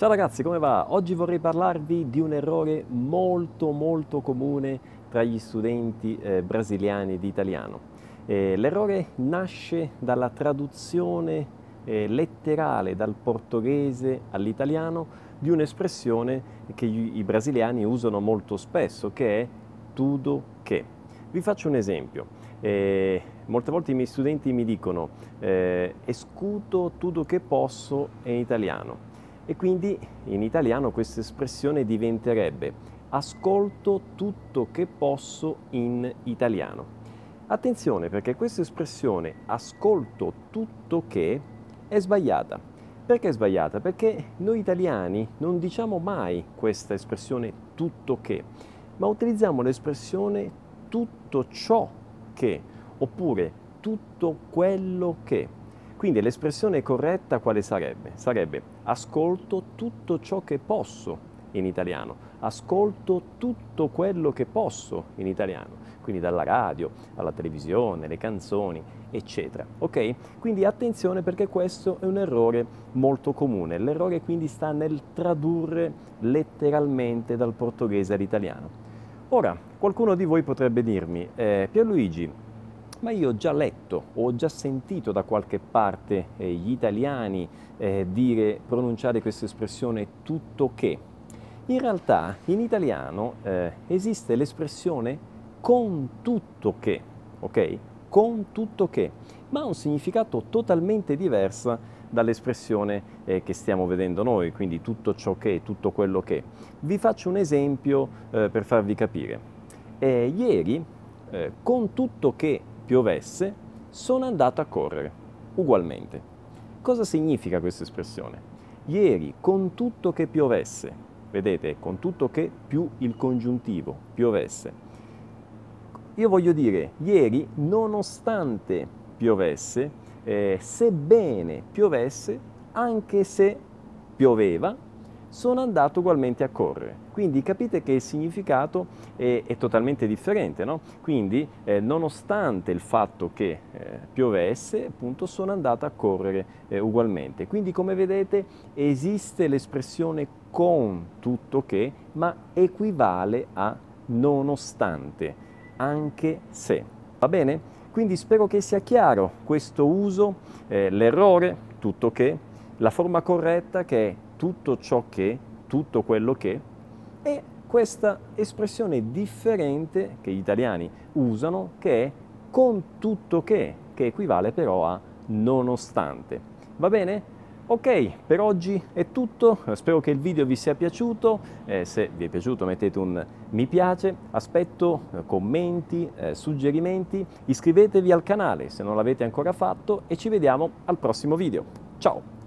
Ciao ragazzi, come va? Oggi vorrei parlarvi di un errore molto molto comune tra gli studenti eh, brasiliani di italiano. Eh, l'errore nasce dalla traduzione eh, letterale dal portoghese all'italiano di un'espressione che gli, i brasiliani usano molto spesso, che è tudo che. Vi faccio un esempio. Eh, molte volte i miei studenti mi dicono eh, escuto tutto che posso in italiano e quindi in italiano questa espressione diventerebbe ascolto tutto che posso in italiano. Attenzione perché questa espressione ascolto tutto che è sbagliata. Perché è sbagliata? Perché noi italiani non diciamo mai questa espressione tutto che, ma utilizziamo l'espressione tutto ciò che oppure tutto quello che. Quindi l'espressione corretta quale sarebbe? Sarebbe ascolto tutto ciò che posso in italiano, ascolto tutto quello che posso in italiano, quindi dalla radio alla televisione, le canzoni, eccetera. Ok? Quindi attenzione perché questo è un errore molto comune. L'errore quindi sta nel tradurre letteralmente dal portoghese all'italiano. Ora, qualcuno di voi potrebbe dirmi, eh, Pierluigi, ma io ho già letto, ho già sentito da qualche parte eh, gli italiani eh, dire, pronunciare questa espressione tutto che. In realtà in italiano eh, esiste l'espressione con tutto che, ok? Con tutto che, ma ha un significato totalmente diverso dall'espressione eh, che stiamo vedendo noi, quindi tutto ciò che, tutto quello che. Vi faccio un esempio eh, per farvi capire. Eh, ieri, eh, con tutto che piovesse, sono andato a correre, ugualmente. Cosa significa questa espressione? Ieri, con tutto che piovesse, vedete, con tutto che più il congiuntivo, piovesse. Io voglio dire, ieri, nonostante piovesse, eh, sebbene piovesse, anche se pioveva, sono andato ugualmente a correre. Quindi capite che il significato è, è totalmente differente, no? Quindi eh, nonostante il fatto che eh, piovesse, appunto sono andato a correre eh, ugualmente. Quindi come vedete esiste l'espressione con tutto che, ma equivale a nonostante, anche se. Va bene? Quindi spero che sia chiaro questo uso, eh, l'errore, tutto che, la forma corretta che è tutto ciò che, tutto quello che, e questa espressione differente che gli italiani usano che è con tutto che, che equivale però a nonostante. Va bene? Ok, per oggi è tutto, spero che il video vi sia piaciuto, eh, se vi è piaciuto mettete un mi piace, aspetto eh, commenti, eh, suggerimenti, iscrivetevi al canale se non l'avete ancora fatto e ci vediamo al prossimo video. Ciao!